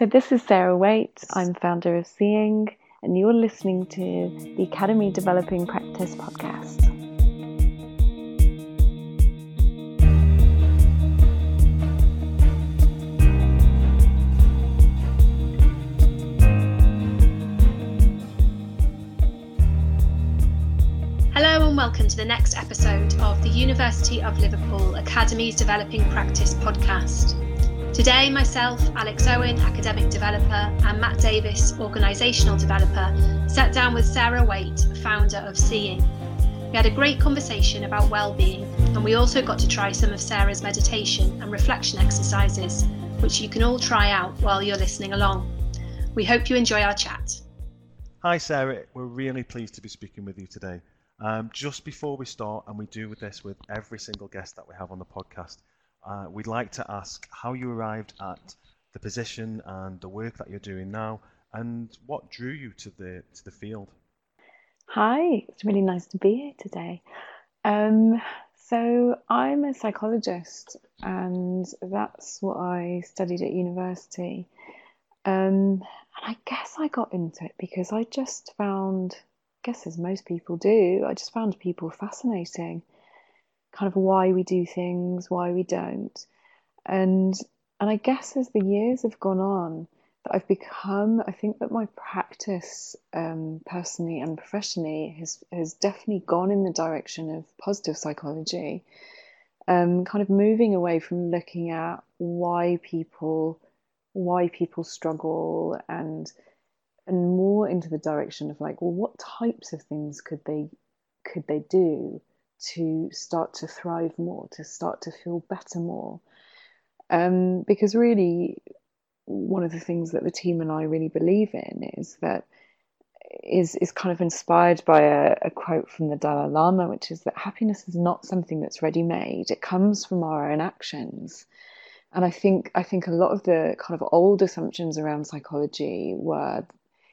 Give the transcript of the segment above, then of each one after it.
So, this is Sarah Waite. I'm founder of Seeing, and you're listening to the Academy Developing Practice podcast. Hello and welcome to the next episode of the University of Liverpool Academy's Developing Practice podcast. Today, myself, Alex Owen, academic developer, and Matt Davis, organisational developer, sat down with Sarah Waite, founder of Seeing. We had a great conversation about well-being, and we also got to try some of Sarah's meditation and reflection exercises, which you can all try out while you're listening along. We hope you enjoy our chat. Hi, Sarah. We're really pleased to be speaking with you today. Um, just before we start, and we do this with every single guest that we have on the podcast, uh, we'd like to ask how you arrived at the position and the work that you're doing now, and what drew you to the to the field. Hi, it's really nice to be here today. Um, so I'm a psychologist, and that's what I studied at university. Um, and I guess I got into it because I just found, I guess as most people do, I just found people fascinating kind of why we do things, why we don't. And and I guess as the years have gone on, that I've become, I think that my practice um, personally and professionally has has definitely gone in the direction of positive psychology. Um, kind of moving away from looking at why people why people struggle and and more into the direction of like well what types of things could they could they do to start to thrive more, to start to feel better more. Um, because really, one of the things that the team and I really believe in is that is is kind of inspired by a, a, quote from the Dalai Lama, which is that happiness is not something that's ready made. It comes from our own actions. And I think I think a lot of the kind of old assumptions around psychology were,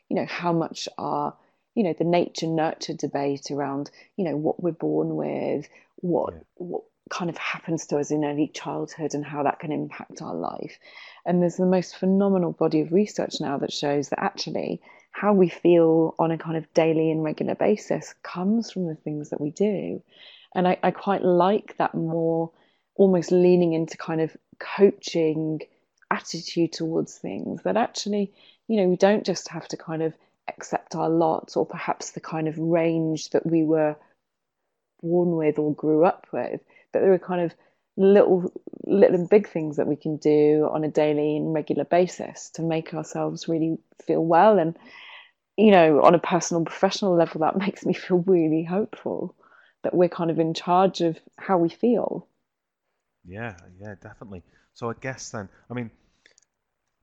you know, how much our you know the nature nurture debate around you know what we're born with what yeah. what kind of happens to us in early childhood and how that can impact our life and there's the most phenomenal body of research now that shows that actually how we feel on a kind of daily and regular basis comes from the things that we do and I, I quite like that more almost leaning into kind of coaching attitude towards things that actually you know we don't just have to kind of accept our lot or perhaps the kind of range that we were born with or grew up with but there are kind of little little and big things that we can do on a daily and regular basis to make ourselves really feel well. And you know on a personal professional level that makes me feel really hopeful that we're kind of in charge of how we feel. Yeah yeah definitely. So i guess then i mean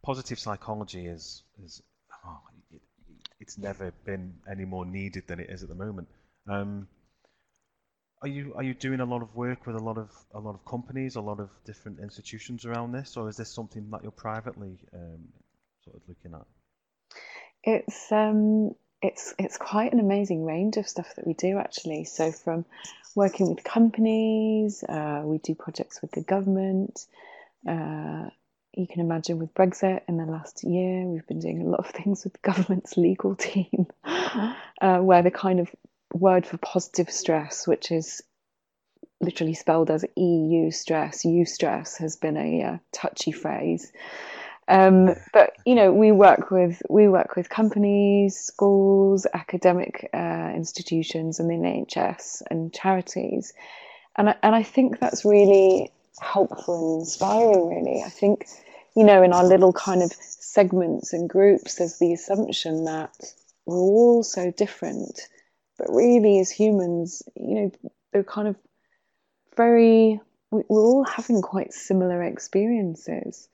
positive psychology is is it's never been any more needed than it is at the moment. Um, are you are you doing a lot of work with a lot of a lot of companies, a lot of different institutions around this, or is this something that you're privately um, sort of looking at? It's um, it's it's quite an amazing range of stuff that we do actually. So from working with companies, uh, we do projects with the government. Uh, you can imagine with Brexit in the last year, we've been doing a lot of things with the government's legal team, uh, where the kind of word for positive stress, which is literally spelled as EU stress, U stress, has been a uh, touchy phrase. Um, but you know, we work with we work with companies, schools, academic uh, institutions, and the NHS and charities, and I, and I think that's really helpful and inspiring. Really, I think you know, in our little kind of segments and groups, there's the assumption that we're all so different. But really, as humans, you know, they're kind of very, we're all having quite similar experiences.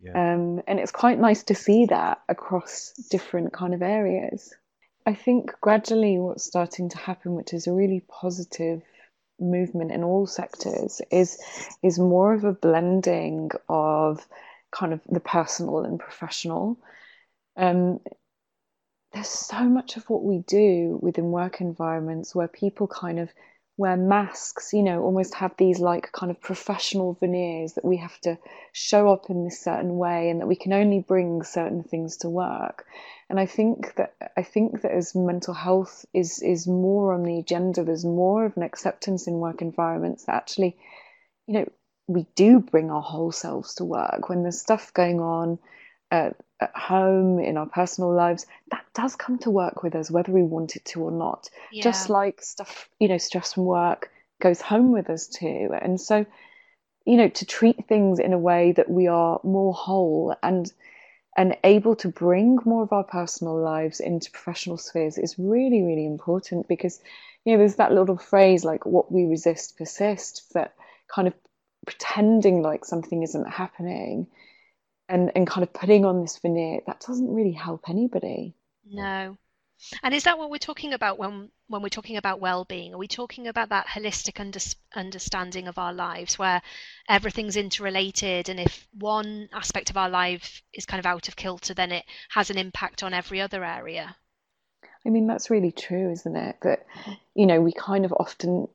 Yeah. Um, and it's quite nice to see that across different kind of areas. I think gradually what's starting to happen, which is a really positive movement in all sectors, is is more of a blending of kind of the personal and professional. Um, there's so much of what we do within work environments where people kind of wear masks, you know, almost have these like kind of professional veneers that we have to show up in this certain way and that we can only bring certain things to work. And I think that I think that as mental health is is more on the agenda, there's more of an acceptance in work environments that actually, you know, we do bring our whole selves to work. When there's stuff going on at, at home in our personal lives that does come to work with us whether we want it to or not. Yeah. just like stuff you know stress from work goes home with us too. And so you know to treat things in a way that we are more whole and and able to bring more of our personal lives into professional spheres is really really important because you know there's that little phrase like what we resist persists that kind of pretending like something isn't happening and and kind of putting on this veneer that doesn't really help anybody. No. And is that what we're talking about when when we're talking about well-being? Are we talking about that holistic under, understanding of our lives where everything's interrelated and if one aspect of our life is kind of out of kilter then it has an impact on every other area? I mean that's really true isn't it? That you know we kind of often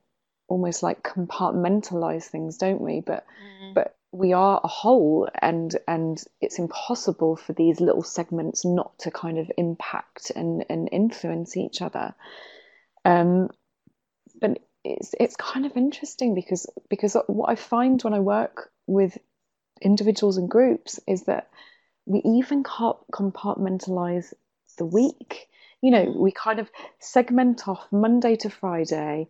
almost like compartmentalize things don't we? But mm. but we are a whole and and it's impossible for these little segments not to kind of impact and, and influence each other. Um, but it's it's kind of interesting because because what I find when I work with individuals and groups is that we even can't compartmentalize the week. You know we kind of segment off Monday to Friday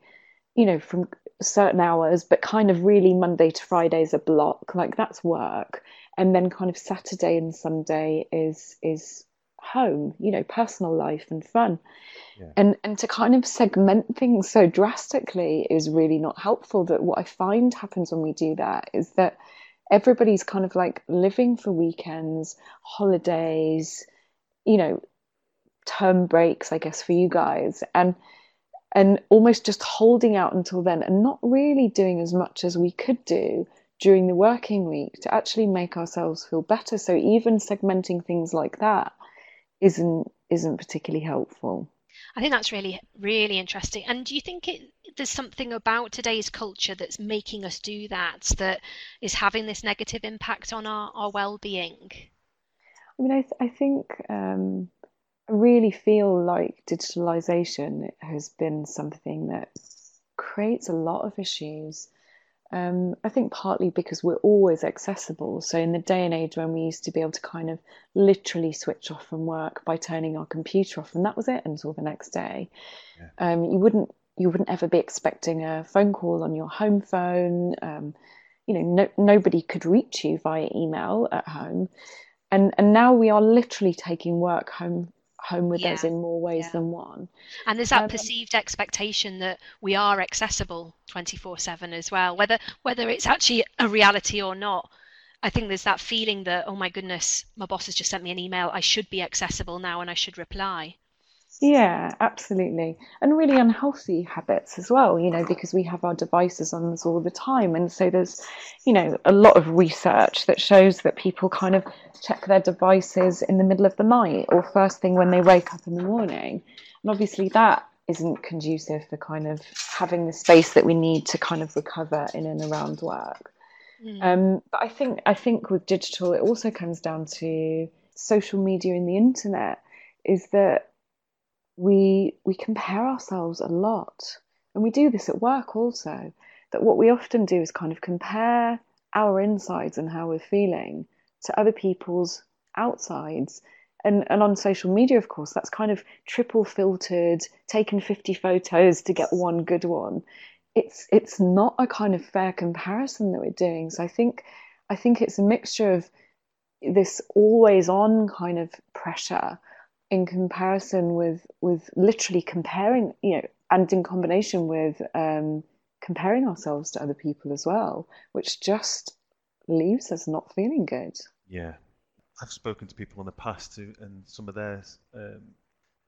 you know from certain hours, but kind of really Monday to Friday is a block. Like that's work, and then kind of Saturday and Sunday is is home. You know, personal life and fun. Yeah. And and to kind of segment things so drastically is really not helpful. That what I find happens when we do that is that everybody's kind of like living for weekends, holidays, you know, term breaks, I guess, for you guys. And and almost just holding out until then and not really doing as much as we could do during the working week to actually make ourselves feel better so even segmenting things like that isn't isn't particularly helpful I think that's really really interesting. And do you think it, there's something about today's culture that's making us do that that is having this negative impact on our, our well-being? I mean, I, th- I think um, really feel like digitalization has been something that creates a lot of issues. Um, I think partly because we're always accessible. So, in the day and age when we used to be able to kind of literally switch off from work by turning our computer off, and that was it until the next day, yeah. um, you wouldn't you wouldn't ever be expecting a phone call on your home phone. Um, you know, no, nobody could reach you via email at home, and and now we are literally taking work home home with yeah. us in more ways yeah. than one. And there's that um, perceived expectation that we are accessible 24/7 as well, whether whether it's actually a reality or not. I think there's that feeling that oh my goodness, my boss has just sent me an email, I should be accessible now and I should reply. Yeah, absolutely. And really unhealthy habits as well, you know, because we have our devices on us all the time. And so there's, you know, a lot of research that shows that people kind of check their devices in the middle of the night or first thing when they wake up in the morning. And obviously that isn't conducive for kind of having the space that we need to kind of recover in and around work. Mm. Um, but I think I think with digital, it also comes down to social media and the internet. Is that we we compare ourselves a lot and we do this at work also that what we often do is kind of compare our insides and how we're feeling to other people's outsides. And and on social media of course that's kind of triple filtered taken 50 photos to get one good one. It's it's not a kind of fair comparison that we're doing. So i think i think it's a mixture of this always on kind of pressure in comparison with with literally comparing, you know, and in combination with um, comparing ourselves to other people as well, which just leaves us not feeling good. Yeah, I've spoken to people in the past too, and some of their um,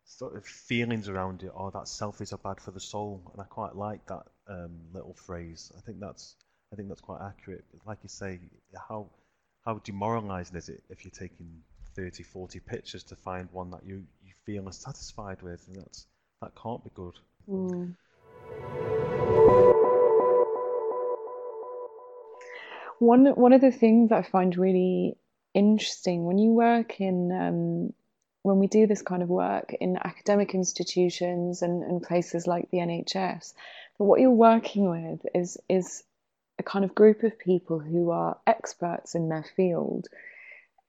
sort of feelings around it, oh, that selfies are bad for the soul, and I quite like that um, little phrase. I think that's I think that's quite accurate. Like you say, how how demoralising is it if you're taking 30, 40 pictures to find one that you, you feel are satisfied with, and that's that can't be good. Mm. One one of the things I find really interesting when you work in um, when we do this kind of work in academic institutions and, and places like the NHS, but what you're working with is is a kind of group of people who are experts in their field.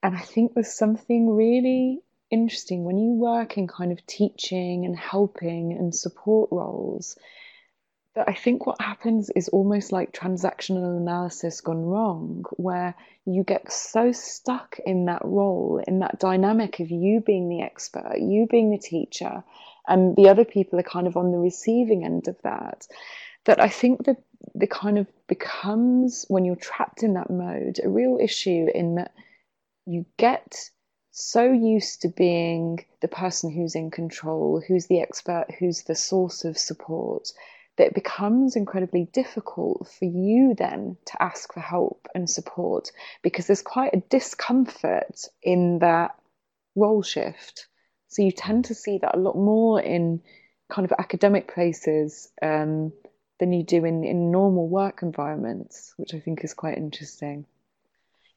And I think there's something really interesting when you work in kind of teaching and helping and support roles that I think what happens is almost like transactional analysis gone wrong, where you get so stuck in that role, in that dynamic of you being the expert, you being the teacher, and the other people are kind of on the receiving end of that. That I think that the kind of becomes, when you're trapped in that mode, a real issue in that you get so used to being the person who's in control, who's the expert, who's the source of support that it becomes incredibly difficult for you then to ask for help and support because there's quite a discomfort in that role shift. So you tend to see that a lot more in kind of academic places um, than you do in, in normal work environments, which I think is quite interesting.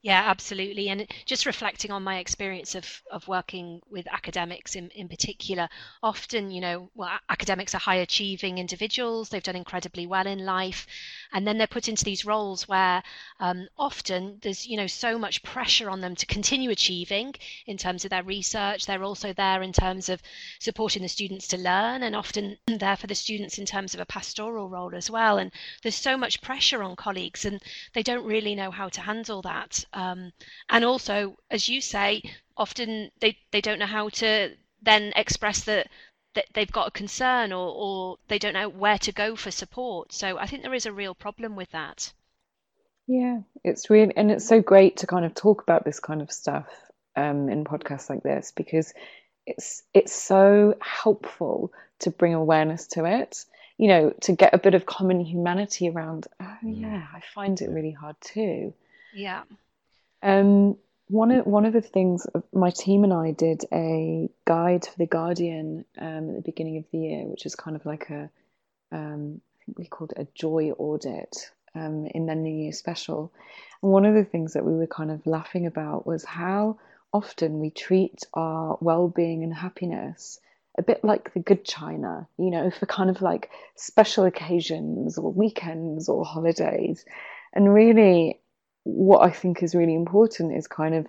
Yeah, absolutely. And just reflecting on my experience of, of working with academics in, in particular, often, you know, well, academics are high achieving individuals, they've done incredibly well in life, and then they're put into these roles where um, often there's, you know, so much pressure on them to continue achieving in terms of their research. They're also there in terms of supporting the students to learn, and often there for the students in terms of a pastoral role as well. And there's so much pressure on colleagues, and they don't really know how to handle that. Um, and also, as you say, often they, they don't know how to then express that that they've got a concern or, or they don't know where to go for support. So I think there is a real problem with that. Yeah, it's really, and it's so great to kind of talk about this kind of stuff um, in podcasts like this because it's it's so helpful to bring awareness to it. You know, to get a bit of common humanity around. Oh mm. yeah, I find it really hard too. Yeah. Um, one of one of the things my team and I did a guide for the Guardian um, at the beginning of the year, which is kind of like a um, I think we called it a joy audit um, in their New Year special. And one of the things that we were kind of laughing about was how often we treat our well-being and happiness a bit like the good china, you know, for kind of like special occasions or weekends or holidays. And really, what I think is really important is kind of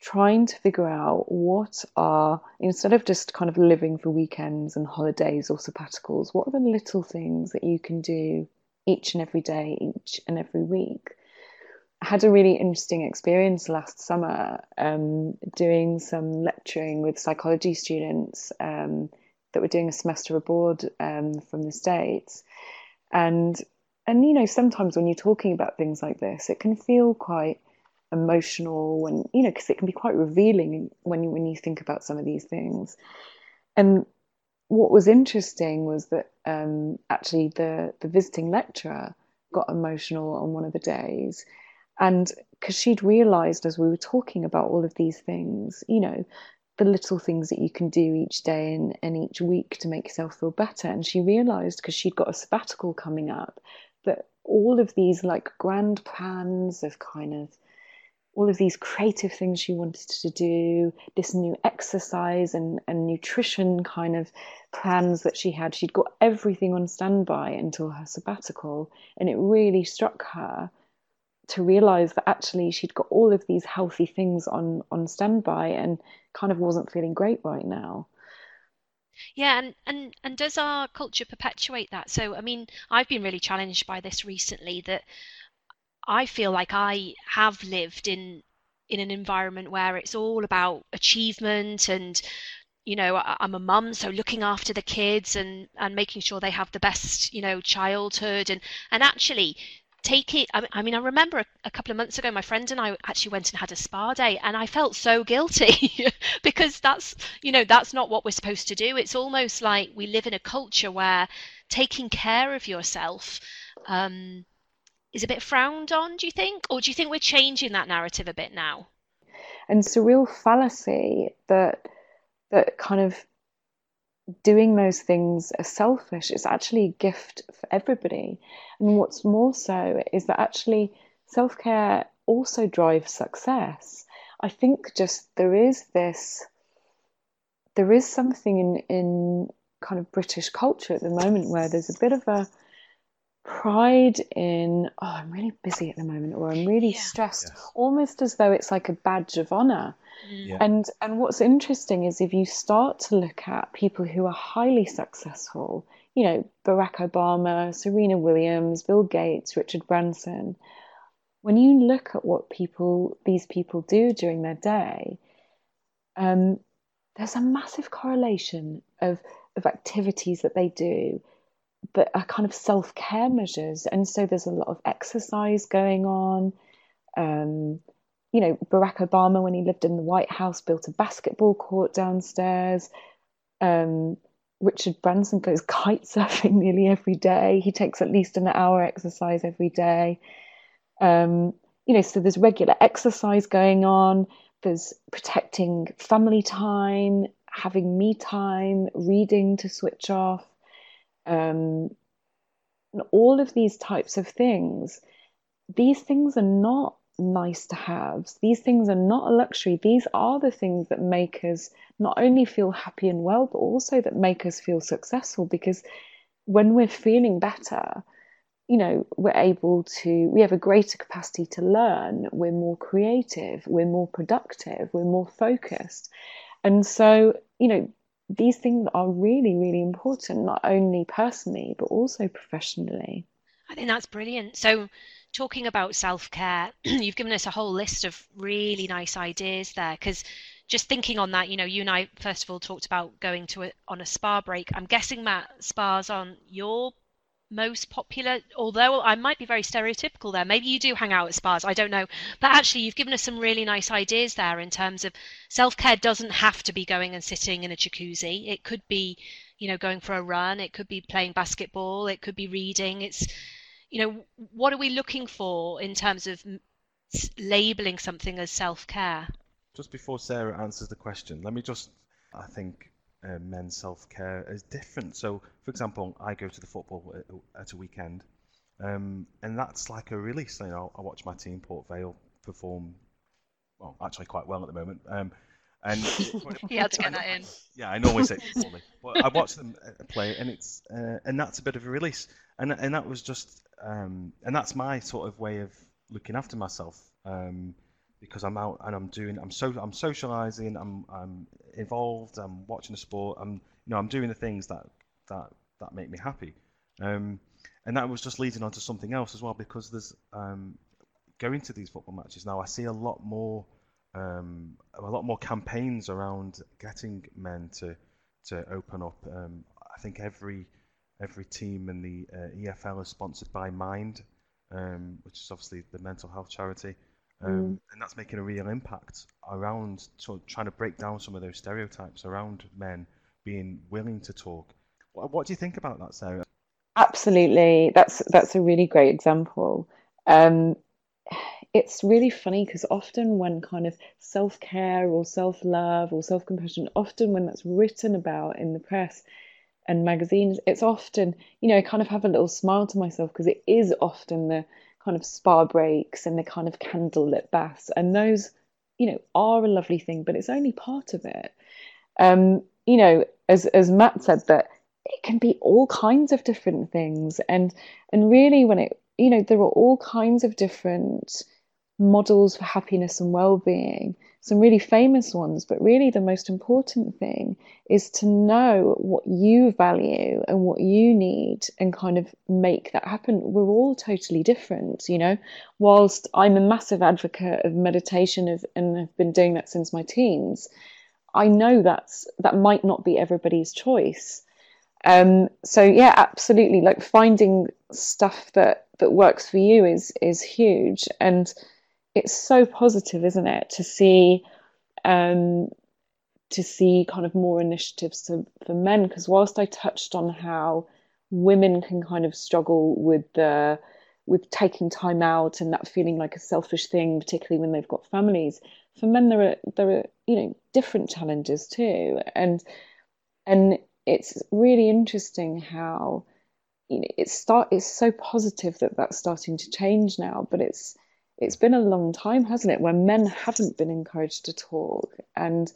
trying to figure out what are, instead of just kind of living for weekends and holidays or sabbaticals, what are the little things that you can do each and every day, each and every week? I had a really interesting experience last summer um, doing some lecturing with psychology students um, that were doing a semester abroad um, from the States. And and you know sometimes when you're talking about things like this it can feel quite emotional and you know because it can be quite revealing when you when you think about some of these things. And what was interesting was that um, actually the the visiting lecturer got emotional on one of the days. And because she'd realized as we were talking about all of these things you know the little things that you can do each day and, and each week to make yourself feel better. And she realized because she'd got a sabbatical coming up that all of these like grand plans of kind of all of these creative things she wanted to do, this new exercise and, and nutrition kind of plans that she had. She'd got everything on standby until her sabbatical. And it really struck her to realize that actually she'd got all of these healthy things on, on standby and kind of wasn't feeling great right now. Yeah, and, and and does our culture perpetuate that? So, I mean, I've been really challenged by this recently that I feel like I have lived in in an environment where it's all about achievement and you know i'm a mum so looking after the kids and and making sure they have the best you know childhood and and actually take it. I mean, I remember a, a, couple of months ago, my friend and I actually went and had a spa day, and I felt so guilty because that's, you know, that's not what we're supposed to do. It's almost like we live in a culture where taking care of yourself um, is a bit frowned on, do you think? Or do you think we're changing that narrative a bit now? And it's a real fallacy that that kind of doing those things are selfish. It's actually a gift for everybody. And what's more so is that actually self care also drives success. I think just there is this, there is something in, in kind of British culture at the moment where there's a bit of a pride in, oh, I'm really busy at the moment, or I'm really yeah. stressed, yes. almost as though it's like a badge of honor. Mm. Yeah. And and what's interesting is if you start to look at people who are highly successful, you know, Barack Obama, Serena Williams, Bill Gates, Richard Branson, when you look at what people these people do during their day, um, there's a massive correlation of of activities that they do that are kind of self care measures. And so there's a lot of exercise going on. Um, you know, Barack Obama, when he lived in the White House, built a basketball court downstairs. Um, Richard Branson goes kite surfing nearly every day. He takes at least an hour exercise every day. Um, you know, so there's regular exercise going on. There's protecting family time, having me time, reading to switch off. Um, all of these types of things, these things are not nice to have. These things are not a luxury. These are the things that make us not only feel happy and well, but also that make us feel successful because when we're feeling better, you know, we're able to, we have a greater capacity to learn, we're more creative, we're more productive, we're more focused. And so, you know, these things are really, really important, not only personally, but also professionally. I think that's brilliant. So, talking about self care, you've given us a whole list of really nice ideas there. Because just thinking on that, you know, you and I first of all talked about going to a, on a spa break. I'm guessing Matt spas on your most popular although i might be very stereotypical there. Maybe you do hang out at spas i don't know. But actually you've given us some really nice ideas there in terms of self-care doesn't have to be going and sitting in a jacuzzi. It could be you know going for a run. It could be playing basketball. It could be reading. It's you know, what are we looking for in terms of labeling something as self care? Just before Sarah answers the question, let me just, I think uh, men's self care is different. So, for example, I go to the football at a weekend, um, and that's like a release. You know, I watch my team, Port Vale, perform well, actually quite well at the moment. Um, and you had to get that in. Yeah, I normally say poorly, but I watch them uh, play, and it's uh, and that's a bit of a release, and and that was just um, and that's my sort of way of looking after myself um, because I'm out and I'm doing I'm so I'm socializing I'm I'm involved I'm watching the sport I'm you know I'm doing the things that that that make me happy um, and that was just leading on to something else as well because there's um, going to these football matches now I see a lot more um, a lot more campaigns around getting men to to open up um, I think every every team in the uh, EFL is sponsored by Mind, um, which is obviously the mental health charity. Um. And that's making a real impact around sort of trying to break down some of those stereotypes around men being willing to talk. What, what do you think about that, Sarah? Absolutely, that's that's a really great example. Um, it's really funny because often when kind of self care or self love or self compassion, often when that's written about in the press, and magazines, it's often, you know, I kind of have a little smile to myself because it is often the kind of spa breaks and the kind of candlelit baths. And those, you know, are a lovely thing, but it's only part of it. Um, you know, as as Matt said, that it can be all kinds of different things. And and really when it you know, there are all kinds of different models for happiness and well-being some really famous ones but really the most important thing is to know what you value and what you need and kind of make that happen. We're all totally different you know? Whilst i'm a massive advocate of meditation of, and have been doing that since my teens i know that's that might not be everybody's choice. Um, so yeah absolutely. Like finding stuff that that works for you is is huge. And it's so positive, isn't it, to see um, to see kind of more initiatives to, for men? Because whilst I touched on how women can kind of struggle with the with taking time out and that feeling like a selfish thing, particularly when they've got families. For men, there are there are you know different challenges too, and and it's really interesting how you know it's start it's so positive that that's starting to change now, but it's it's been a long time, hasn't it, where men haven't been encouraged to talk and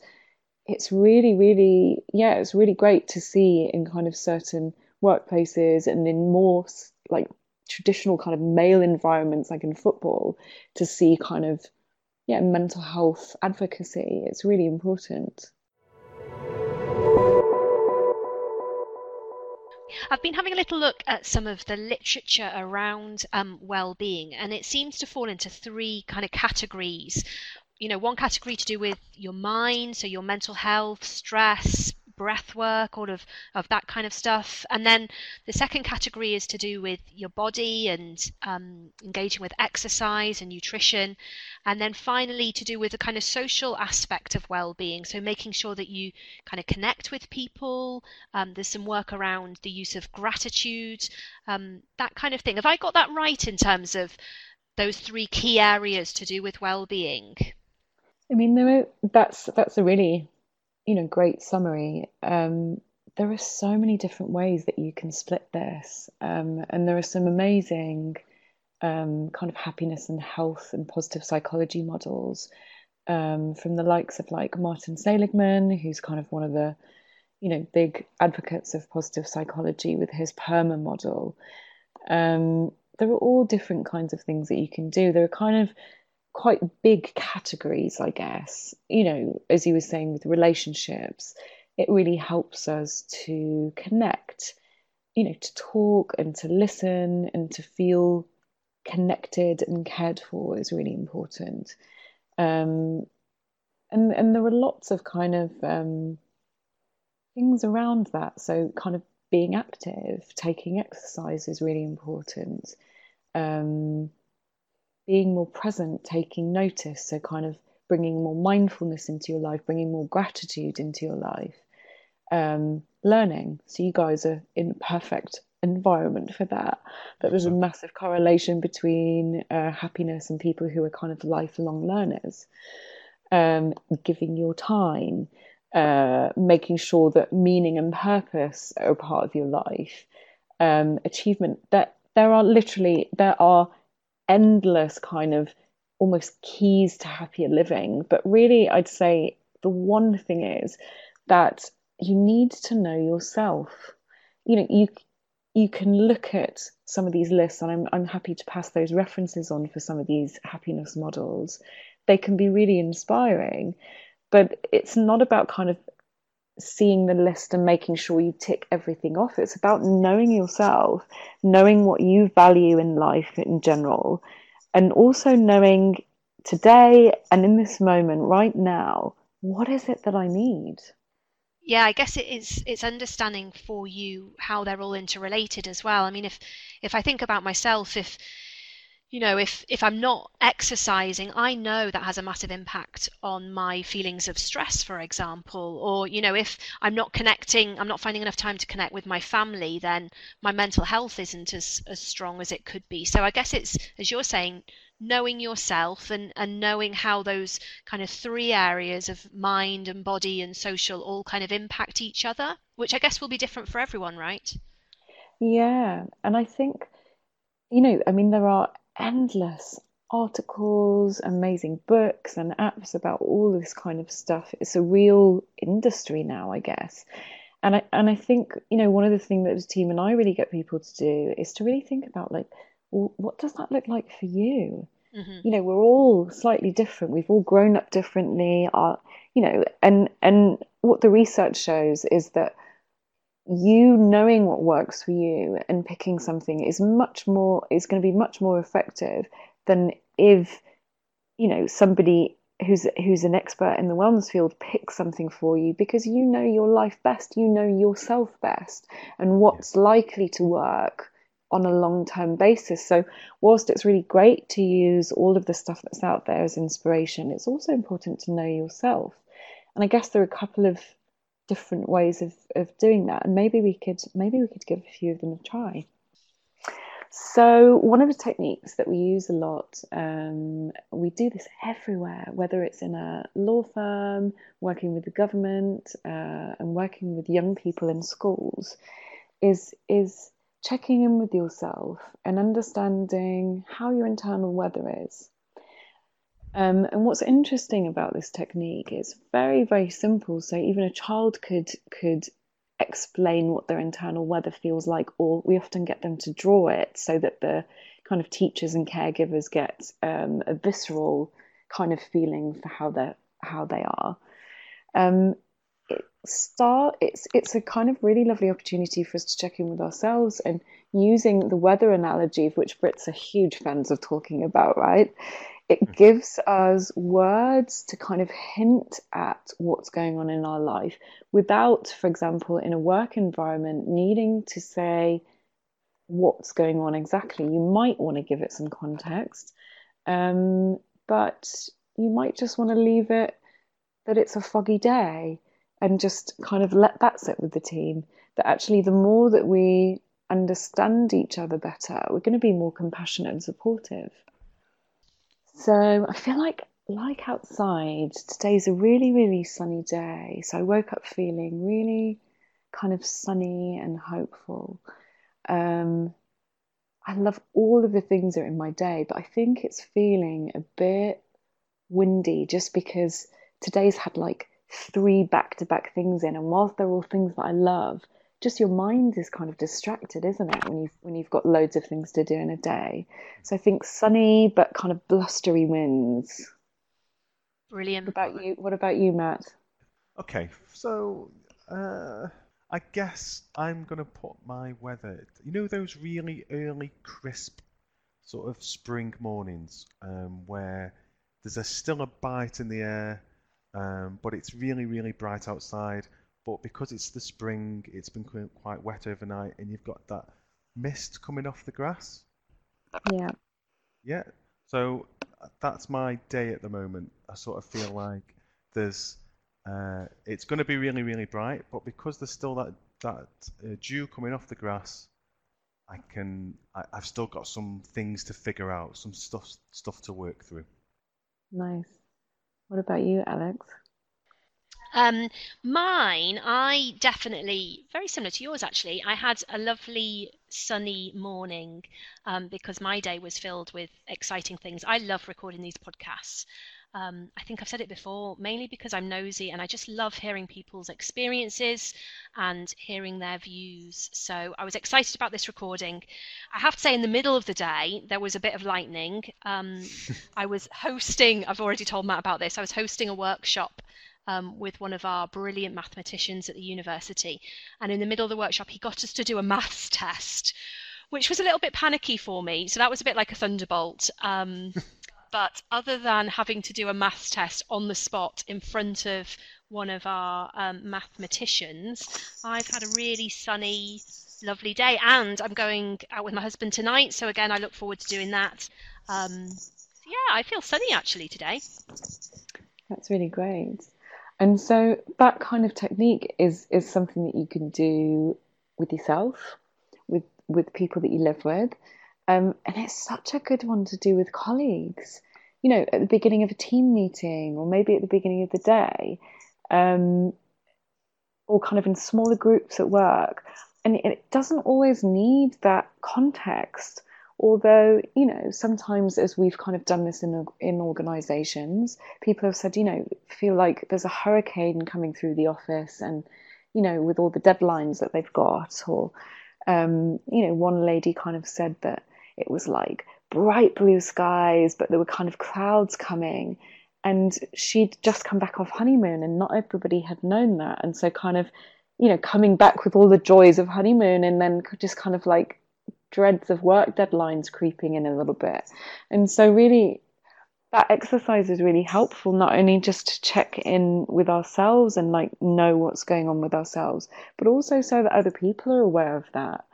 it's really, really, yeah, it's really great to see in kind of certain workplaces and in more like traditional kind of male environments, like in football, to see kind of, yeah, mental health advocacy. It's really important. I've been having a little look at some of the literature around um, well-being, and it seems to fall into three kind of categories. You know, one category to do with your mind, so your mental health, stress, breath work, all of, of that kind of stuff. And then the second category is to do with your body and um, engaging with exercise and nutrition. And then finally, to do with the kind of social aspect of well being. So making sure that you kind of connect with people. Um, there's some work around the use of gratitude, um, that kind of thing. Have I got that right in terms of those three key areas to do with well being? I mean, there are, that's that's a really, you know, great summary. Um, there are so many different ways that you can split this, um, and there are some amazing um, kind of happiness and health and positive psychology models um, from the likes of like Martin Seligman, who's kind of one of the, you know, big advocates of positive psychology with his PERMA model. Um, there are all different kinds of things that you can do. There are kind of quite big categories, I guess. You know, as you were saying with relationships, it really helps us to connect, you know, to talk and to listen and to feel connected and cared for is really important. Um, and and there are lots of kind of um, things around that. So kind of being active, taking exercise is really important. Um, being more present, taking notice, so kind of bringing more mindfulness into your life, bringing more gratitude into your life, um, learning. So you guys are in a perfect environment for that. But there's a massive correlation between uh, happiness and people who are kind of lifelong learners. Um, giving your time, uh, making sure that meaning and purpose are part of your life, um, achievement. That there are literally there are endless kind of almost keys to happier living. But really, I'd say the one thing is that you need to know yourself. You know, you you can look at some of these lists, and I'm I'm happy to pass those references on for some of these happiness models. They can be really inspiring, but it's not about kind of seeing the list and making sure you tick everything off. It's about knowing yourself, knowing what you value in life in general, and also knowing today and in this moment, right now, what is it that I need? Yeah, I guess it is it's understanding for you how they're all interrelated as well. I mean if if I think about myself, if you know if if i'm not exercising i know that has a massive impact on my feelings of stress for example. Or you know if i'm not connecting i'm not finding enough time to connect with my family then my mental health isn't as as strong as it could be. So i guess it's as you're saying knowing yourself and and knowing how those kind of three areas of mind and body and social all kind of impact each other which i guess will be different for everyone right? Yeah and i think you know i mean there are endless articles, amazing books and apps about all this kind of stuff. It's a real industry now, I guess. And I and I think you know one of the things that the team and I really get people to do is to really think about like, well, what does that look like for you? Mm-hmm. You know, we're all slightly different. We've all grown up differently. Our, you know, and and what the research shows is that you knowing what works for you and picking something is much more is going to be much more effective than if you know somebody who's who's an expert in the wellness field picks something for you because you know your life best you know yourself best and what's likely to work on a long term basis. So whilst it's really great to use all of the stuff that's out there as inspiration it's also important to know yourself. And i guess there are a couple of different ways of, of doing that and maybe we could maybe we could give a few of them a try So, one of the techniques that we use a lot, um, we do this everywhere, whether it's in a law firm, working with the government, uh, and working with young people in schools, is is checking in with yourself and understanding how your internal weather is. Um, and what's interesting about this technique is very, very simple. So even a child could could explain what their internal weather feels like, or we often get them to draw it so that the kind of teachers and caregivers get um, a visceral kind of feeling for how they how they are. Um, start it's it's a kind of really lovely opportunity for us to check in with ourselves and using the weather analogy, of which Brits are huge fans of talking about, right? It mm. gives us words to kind of hint at what's going on in our life without, for example, in a work environment, needing to say what's going on exactly. You might want to give it some context, um, but you might just want to leave it that it's a foggy day and just kind of let that sit with the team. That actually, the more that we understand each other better, we're going to be more compassionate and supportive. So I feel like like outside, today's a really, really sunny day. So I woke up feeling really kind of sunny and hopeful. Um, I love all of the things that are in my day, but I think it's feeling a bit windy just because today's had like three back to back things in. And whilst they're all things that I love, just your mind is kind of distracted, isn't it? When you've when you've got loads of things to do in a day. So I think sunny but kind of blustery winds. Brilliant. What about you? What about you, Matt? Okay, so uh, I guess I'm gonna put my weather. You know those really early, crisp, sort of spring mornings um, where there's a, still a bite in the air, um, but it's really, really bright outside but because it's the spring, it's been quite wet overnight, and you've got that mist coming off the grass. Yeah. Yeah. So that's my day at the moment. I sort of feel like there's, uh, it's going to be really, really bright, but because there's still that that uh, dew coming off the grass, I can, I, I've still got some things to figure out, some stuff stuff to work through. Nice. What about you, Alex? Um, mine, I definitely, very similar to yours actually. I had a lovely sunny morning um, because my day was filled with exciting things. I love recording these podcasts. Um, I think I've said it before, mainly because I'm nosy and I just love hearing people's experiences and hearing their views. So I was excited about this recording. I have to say, in the middle of the day, there was a bit of lightning. Um, I was hosting, I've already told Matt about this, I was hosting a workshop um, with one of our brilliant mathematicians at the university. And in the middle of the workshop, he got us to do a maths test, which was a little bit panicky for me. So that was a bit like a thunderbolt. Um, but other than having to do a maths test on the spot in front of one of our um, mathematicians, I've had a really sunny, lovely day. And I'm going out with my husband tonight. So again, I look forward to doing that. Um, yeah, I feel sunny actually today. That's really great. And so that kind of technique is is something that you can do with yourself, with with people that you live with, um, and it's such a good one to do with colleagues. You know, at the beginning of a team meeting, or maybe at the beginning of the day, um, or kind of in smaller groups at work. And it doesn't always need that context although you know sometimes as we've kind of done this in in organizations people have said you know feel like there's a hurricane coming through the office and you know with all the deadlines that they've got or um, you know one lady kind of said that it was like bright blue skies but there were kind of clouds coming and she'd just come back off honeymoon and not everybody had known that. And so kind of you know coming back with all the joys of honeymoon and then just kind of like dreads of work deadlines creeping in a little bit. And so, really, that exercise is really helpful, not only just to check in with ourselves and like know what's going on with ourselves, but also so that other people are aware of that.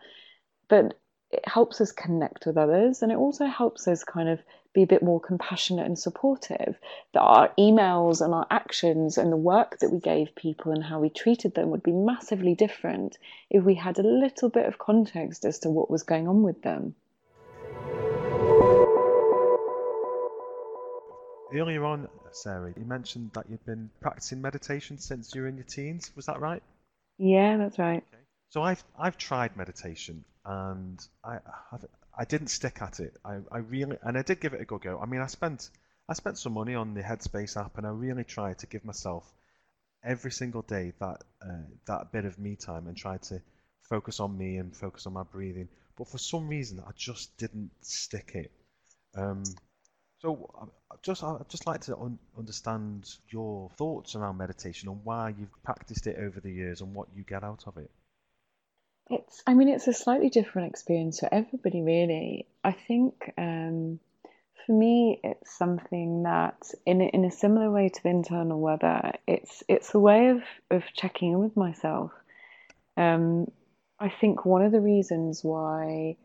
But it helps us connect with others and it also helps us kind of be a bit more compassionate and supportive that our emails and our actions and the work that we gave people and how we treated them would be massively different if we had a little bit of context as to what was going on with them. Earlier on sarah you mentioned that you'd been practicing meditation since you were in your teens. Was that right? Yeah that's right. Okay. so i've i've tried meditation and I I've, I didn't stick at it. I, I really and I did give it a good go. I mean, I spent I spent some money on the Headspace app and I really tried to give myself every single day that uh, that bit of me time and tried to focus on me and focus on my breathing. But for some reason, I just didn't stick it. Um, so I just I'd just like to un understand your thoughts around meditation and why you've practiced it over the years and what you get out of it. It's, I mean, it's a slightly different experience for everybody, really. I think um, for me, it's something that, in in a similar way to the internal weather, it's it's a way of of checking in with myself. Um, I think one of the reasons why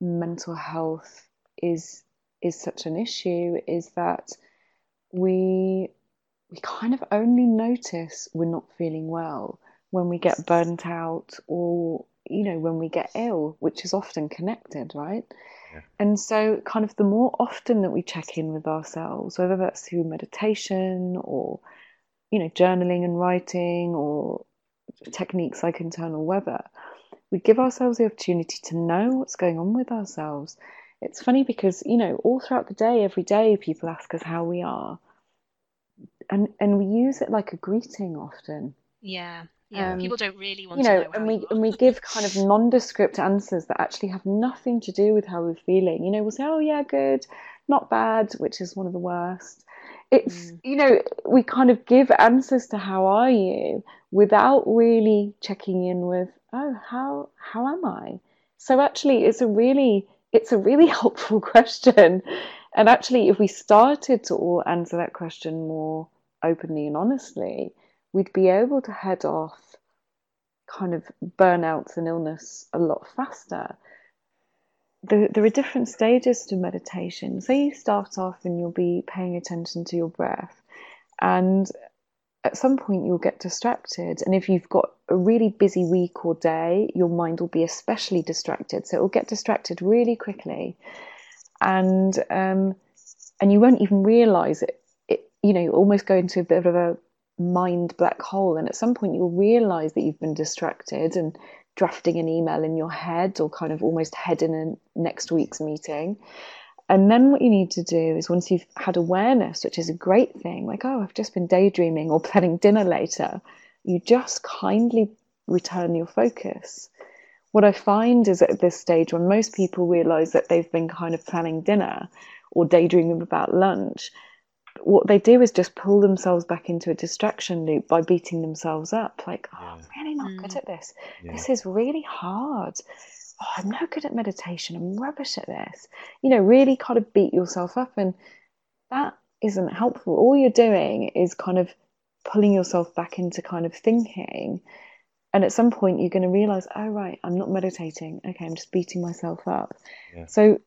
mental health is is such an issue is that we we kind of only notice we're not feeling well when we get burnt out or you know when we get ill which is often connected right? Yeah. and so kind of the more often that we check in with ourselves whether that's through meditation or you know journaling and writing or techniques like internal weather we give ourselves the opportunity to know what's going on with ourselves. It's funny because you know all throughout the day every day people ask us how we are. And and we use it like a greeting often. Yeah yeah. Um, people don't really want you know, to know and we and we give kind of nondescript answers that actually have nothing to do with how we're feeling. You know we'll say oh yeah good not bad which is one of the worst. It's mm. you know we kind of give answers to how are you without really checking in with oh how how am i? So actually it's a really it's a really helpful question. And actually, if we started to all answer that question more openly and honestly, we'd be able to head off kind of burnouts and illness a lot faster. There, there are different stages to meditation. Say you start off and you'll be paying attention to your breath, and at some point you'll get distracted. And if you've got a really busy week or day, your mind will be especially distracted. So it will get distracted really quickly. And um, and you won't even realize it, it. You know, you almost go into a bit of a mind black hole. And at some point you'll realize that you've been distracted and drafting an email in your head or kind of almost heading in a next week's meeting. And then what you need to do is once you've had awareness, which is a great thing, like, oh, I've just been daydreaming or planning dinner later, you just kindly return your focus. What I find is at this stage when most people realize that they've been kind of planning dinner or daydreaming about lunch, what they do is just pull themselves back into a distraction loop by beating themselves up like, oh, I'm really not mm. good at this. Yeah. This is really hard oh, I'm no good at meditation. I'm rubbish at this. You know, really kind of beat yourself up. And that isn't helpful. All you're doing is kind of pulling yourself back into kind of thinking. And at some point, you're going to realize, oh, right, I'm not meditating. Okay, I'm just beating myself up. Yeah. So,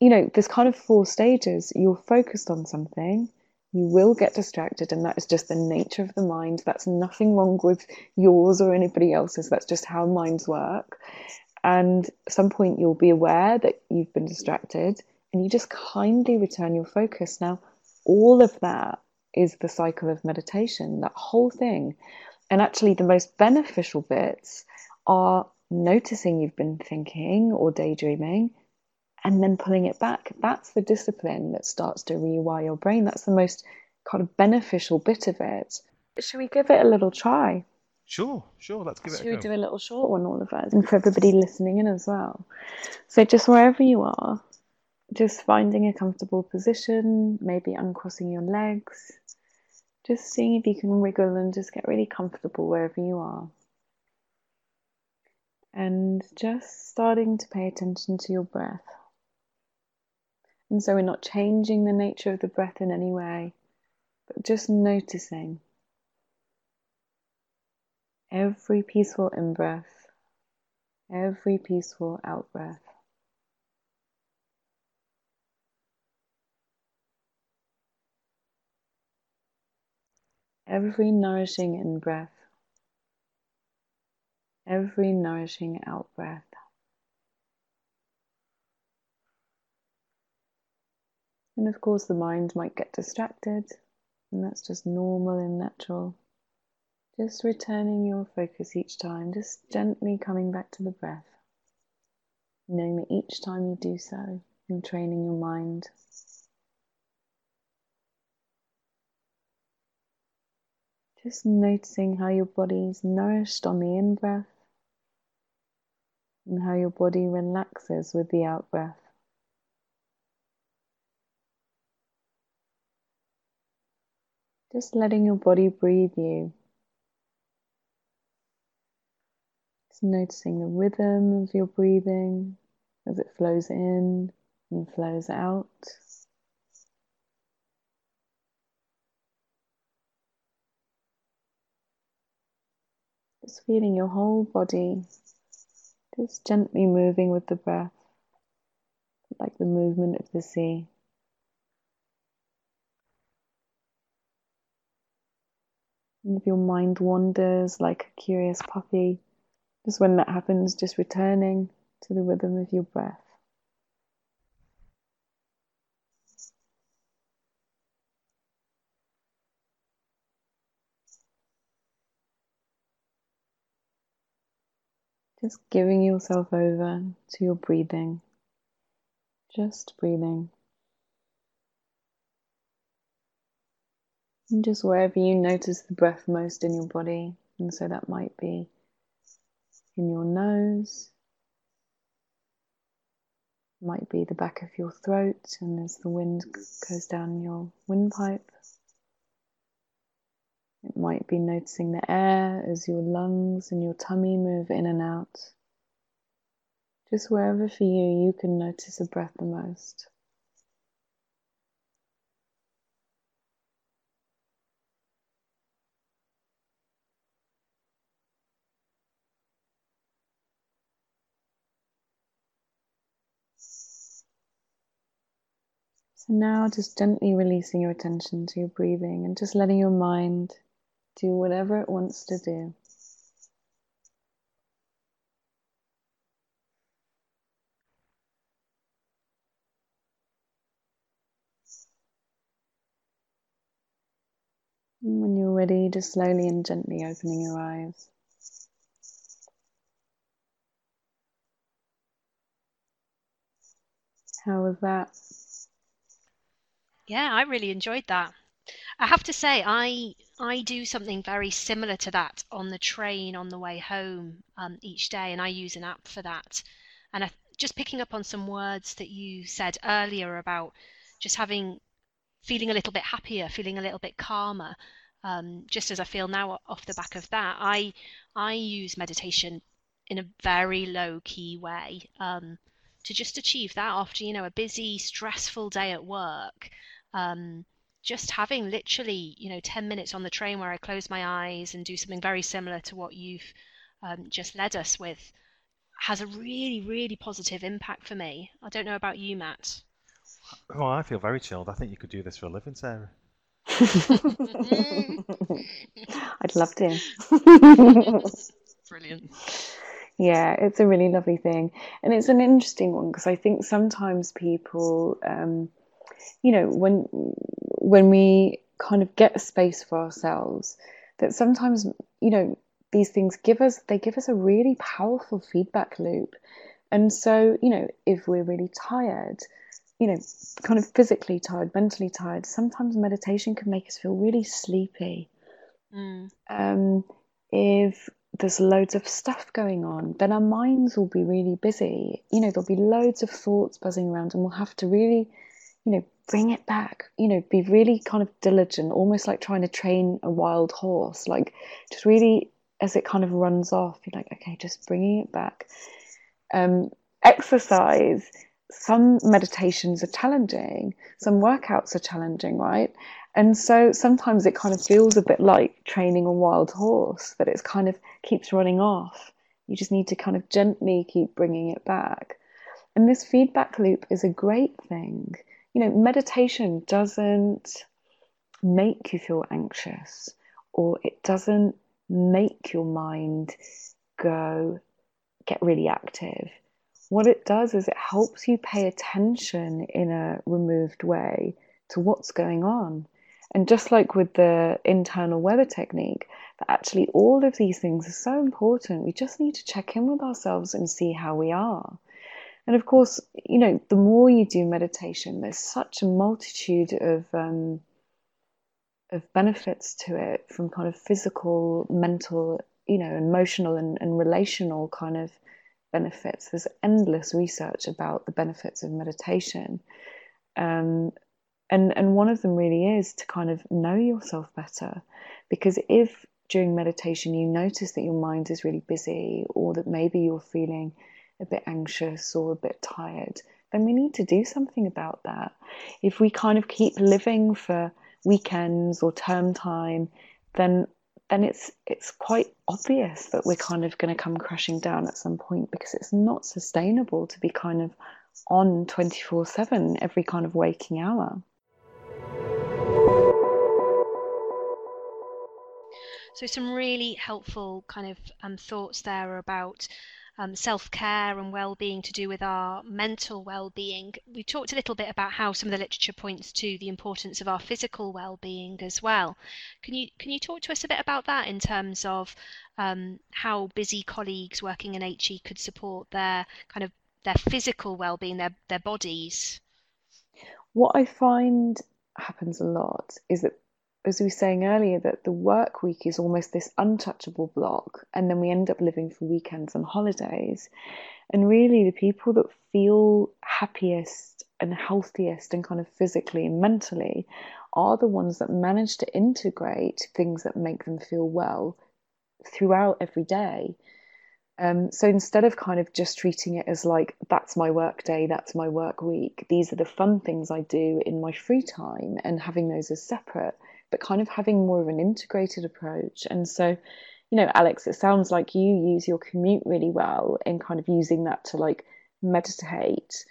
you know, there's kind of four stages. You're focused on something, you will get distracted, and that is just the nature of the mind. That's nothing wrong with yours or anybody else's. That's just how minds work. And at some point, you'll be aware that you've been distracted and you just kindly return your focus. Now, all of that is the cycle of meditation, that whole thing. And actually, the most beneficial bits are noticing you've been thinking or daydreaming and then pulling it back. That's the discipline that starts to rewire your brain. That's the most kind of beneficial bit of it. Should we give it a little try? Sure, sure. Let's give it Should a go. we do a little short one, all of us, and for everybody listening in as well? So, just wherever you are, just finding a comfortable position, maybe uncrossing your legs, just seeing if you can wiggle and just get really comfortable wherever you are. And just starting to pay attention to your breath. And so, we're not changing the nature of the breath in any way, but just noticing every peaceful in breath, every peaceful out breath. Every nourishing in breath, every nourishing out breath. And of course, the mind might get distracted, and that's just normal and natural. Just returning your focus each time, just gently coming back to the breath, knowing that each time you do so, you're training your mind. Just noticing how your body is nourished on the in breath and how your body relaxes with the out breath. Just letting your body breathe you. Just noticing the rhythm of your breathing as it flows in and flows out. Just feeling your whole body just gently moving with the breath, like the movement of the sea. If your mind wanders like a curious puppy, just when that happens, just returning to the rhythm of your breath. Just giving yourself over to your breathing. Just breathing. And just wherever you notice the breath most in your body, and so that might be in your nose, might be the back of your throat, and as the wind goes down your windpipe. It might be noticing the air as your lungs and your tummy move in and out. Just wherever for you, you can notice the breath the most. Now just gently releasing your attention to your breathing and just letting your mind do whatever it wants to do. And when you're ready, just slowly and gently opening your eyes. How was that? Yeah, I really enjoyed that. I have to say, I I do something very similar to that on the train on the way home um, each day, and I use an app for that. And I, just picking up on some words that you said earlier about just having feeling a little bit happier, feeling a little bit calmer. Um, just as I feel now off the back of that, I I use meditation in a very low key way um, to just achieve that after you know a busy, stressful day at work. Um, just having literally, you know, 10 minutes on the train where I close my eyes and do something very similar to what you've um, just led us with has a really, really positive impact for me. I don't know about you, Matt. Oh, I feel very chilled. I think you could do this for a living, Sarah. I'd love to. Brilliant. Yeah, it's a really lovely thing. And it's an interesting one because I think sometimes people, um, you know, when when we kind of get a space for ourselves, that sometimes, you know, these things give us they give us a really powerful feedback loop. And so, you know, if we're really tired, you know, kind of physically tired, mentally tired, sometimes meditation can make us feel really sleepy. Mm. Um, if there's loads of stuff going on, then our minds will be really busy. You know, there'll be loads of thoughts buzzing around, and we'll have to really, you know, bring it back. You know, be really kind of diligent, almost like trying to train a wild horse. Like, just really, as it kind of runs off, you're like, okay, just bringing it back. Um, exercise. Some meditations are challenging, some workouts are challenging, right? And so sometimes it kind of feels a bit like training a wild horse, that it's kind of keeps running off. You just need to kind of gently keep bringing it back. And this feedback loop is a great thing. You know, meditation doesn't make you feel anxious or it doesn't make your mind go get really active. what it does is it helps you pay attention in a removed way to what's going on. And just like with the internal weather technique, that actually all of these things are so important. We just need to check in with ourselves and see how we are. And of course, you know, the more you do meditation, there's such a multitude of um, of benefits to it, from kind of physical, mental, you know, emotional, and, and relational kind of benefits. There's endless research about the benefits of meditation. Um, and, and one of them really is to kind of know yourself better. Because if during meditation you notice that your mind is really busy or that maybe you're feeling a bit anxious or a bit tired, then we need to do something about that. If we kind of keep living for weekends or term time, then then it's it's quite obvious that we're kind of going to come crashing down at some point because it's not sustainable to be kind of on 24/7 every kind of waking hour. So some really helpful kind of um, thoughts there about um, self care and well being to do with our mental well being. We talked a little bit about how some of the literature points to the importance of our physical well being as well. Can you can you talk to us a bit about that in terms of um, how busy colleagues working in HE could support their kind of their physical well being, their their bodies? What I find happens a lot is that as we were saying earlier, that the work week is almost this untouchable block, and then we end up living for weekends and holidays. And really, the people that feel happiest and healthiest and kind of physically and mentally are the ones that manage to integrate things that make them feel well throughout every day. Um, so instead of kind of just treating it as like, that's my work day, that's my work week, these are the fun things I do in my free time and having those as separate, but kind of having more of an integrated approach. And so, you know, Alex, it sounds like you use your commute really well in kind of using that to like meditate.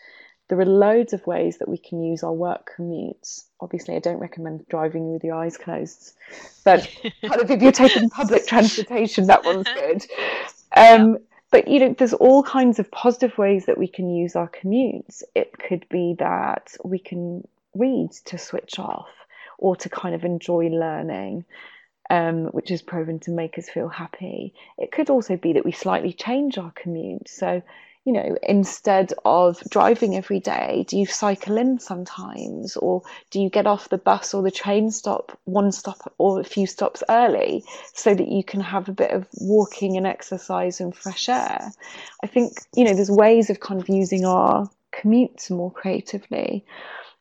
There are loads of ways that we can use our work commutes. Obviously, I don't recommend driving with your eyes closed, but kind of if you're taking public transportation, that one's good. Um, yeah. But you know, there's all kinds of positive ways that we can use our commutes. It could be that we can read to switch off or to kind of enjoy learning, um, which is proven to make us feel happy. It could also be that we slightly change our commute. So, you know, instead of driving every day, do you cycle in sometimes? Or do you get off the bus or the train stop one stop or a few stops early so that you can have a bit of walking and exercise and fresh air? I think, you know, there's ways of kind of using our commutes more creatively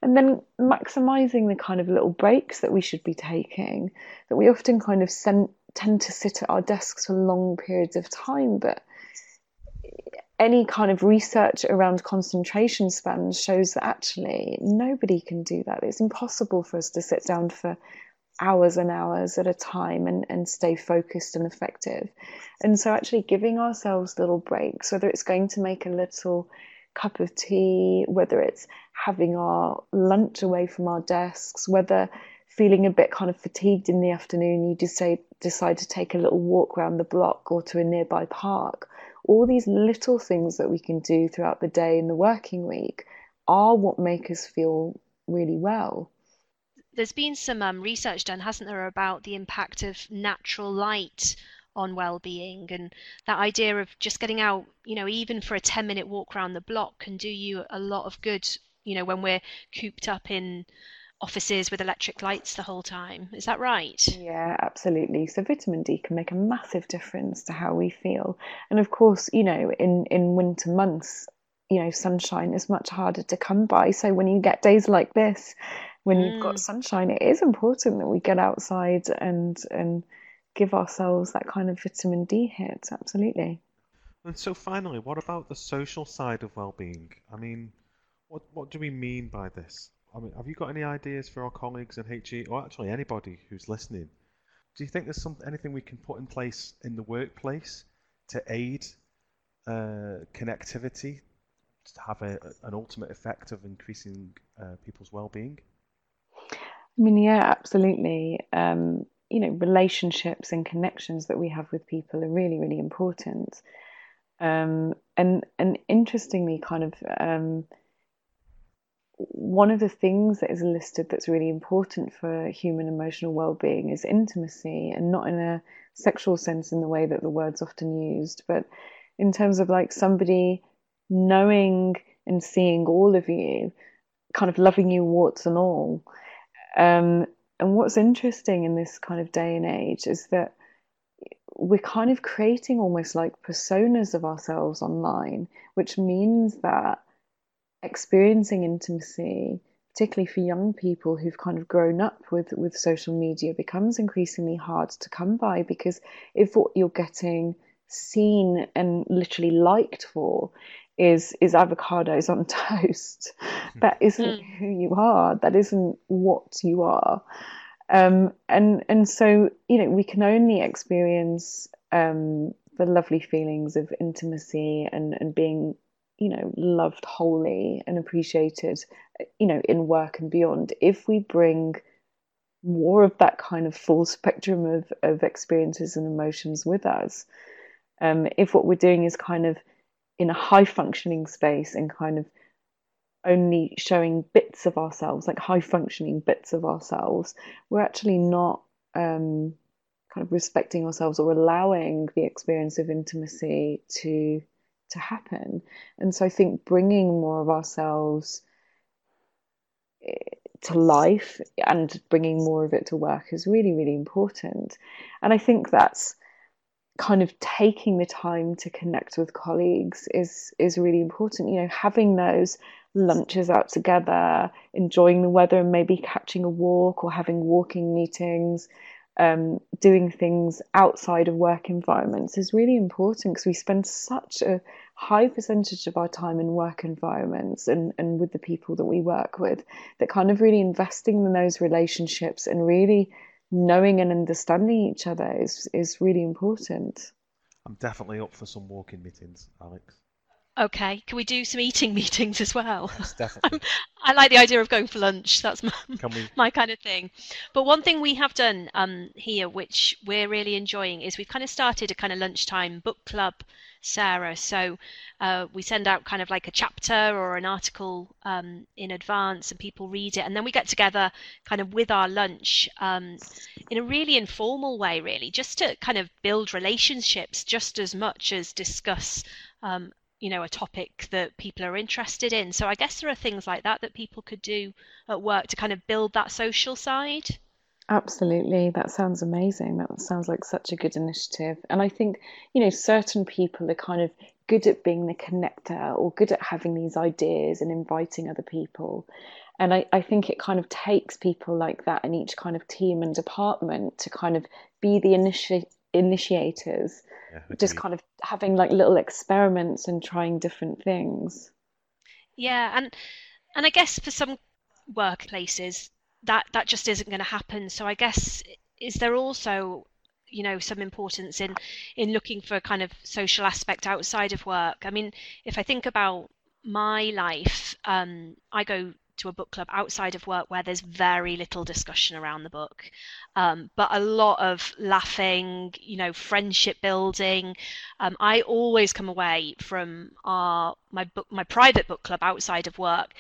and then maximizing the kind of little breaks that we should be taking that we often kind of tend to sit at our desks for long periods of time but any kind of research around concentration spans shows that actually nobody can do that. It's impossible for us to sit down for hours and hours at a time and, and stay focused and effective. And so actually giving ourselves little breaks whether it's going to make a little cup of tea, whether it's having our lunch away from our desks, whether feeling a bit kind of fatigued in the afternoon, you just say, decide to take a little walk around the block or to a nearby park. All these little things that we can do throughout the day in the working week are what make us feel really well. There's been some um, research done, hasn't there, about the impact of natural light on well-being and that idea of just getting out you know even for a 10 minute walk around the block can do you a lot of good you know when we're cooped up in offices with electric lights the whole time is that right yeah absolutely so vitamin d can make a massive difference to how we feel and of course you know in in winter months you know sunshine is much harder to come by so when you get days like this when mm. you've got mm. sunshine it is important that we get outside and and give ourselves that kind of vitamin D hit. Absolutely. And so, finally, what about the social side of well-being? I mean, what what do we mean by this? I mean, have you got any ideas for our colleagues in HE, or actually anybody who's listening? Do you think there's some anything we can put in place in the workplace to aid uh, connectivity to have a, an ultimate effect of increasing uh, people's well-being? I mean, yeah, absolutely. Um, you know relationships and connections that we have with people are really really important Um, and and interestingly, kind of um, one of the things that is listed that's really important for human emotional well-being is intimacy, and not in a sexual sense in the way that the word's often used, but in terms of like somebody knowing and seeing all of you, kind of loving you warts and all. Um, and what's interesting in this kind of day and age is that we're kind of creating almost like personas of ourselves online, which means that experiencing intimacy, particularly for young people who've kind of grown up with, with social media, becomes increasingly hard to come by because if what you're getting seen and literally liked for is is avocados on toast. that isn't mm. who you are. That isn't what you are. Um, and and so you know we can only experience um, the lovely feelings of intimacy and and being you know loved wholly and appreciated you know in work and beyond if we bring more of that kind of full spectrum of, of experiences and emotions with us um, if what we're doing is kind of in a high functioning space and kind of only showing bits of ourselves, like high functioning bits of ourselves, we're actually not um, kind of respecting ourselves or allowing the experience of intimacy to to happen. And so I think bringing more of ourselves eh, to life and bringing more of it to work is really really important. And I think that's kind of taking the time to connect with colleagues is is really important you know having those lunches out together enjoying the weather and maybe catching a walk or having walking meetings um, doing things outside of work environments is really important because we spend such a high percentage of our time in work environments and, and with the people that we work with that kind of really investing in those relationships and really knowing and understanding each other is is really important. I'm definitely up for some walking meetings, Alex. Okay, can we do some eating meetings as well? Yes, definitely. I like the idea of going for lunch. That's my, my kind of thing. But one thing we have done um, here, which we're really enjoying, is we've kind of started a kind of lunchtime book club Sarah. So uh, we send out kind of like a chapter or an article um, in advance, and people read it, and then we get together kind of with our lunch um, in a really informal way, really, just to kind of build relationships just as much as discuss. Um, you know a topic that people are interested in so i guess there are things like that that people could do at work to kind of build that social side Absolutely. That sounds amazing. That sounds like such a good initiative. And I think, you know, certain people are kind of good at being the connector or good at having these ideas and inviting other people. And I, I think it kind of takes people like that in each kind of team and department to kind of be the initi- initiators, yeah, just kind of having like little experiments and trying different things. Yeah, and and I guess for some workplaces that that just isn't going to happen. So I guess is there also you know some importance in in looking for a kind of social aspect outside of work? I mean if i think about my life um, i go to a book club outside of work where there's very little discussion around the book. Um, but a lot of laughing you know friendship building. Um, i always come away from our my book my private book club outside of work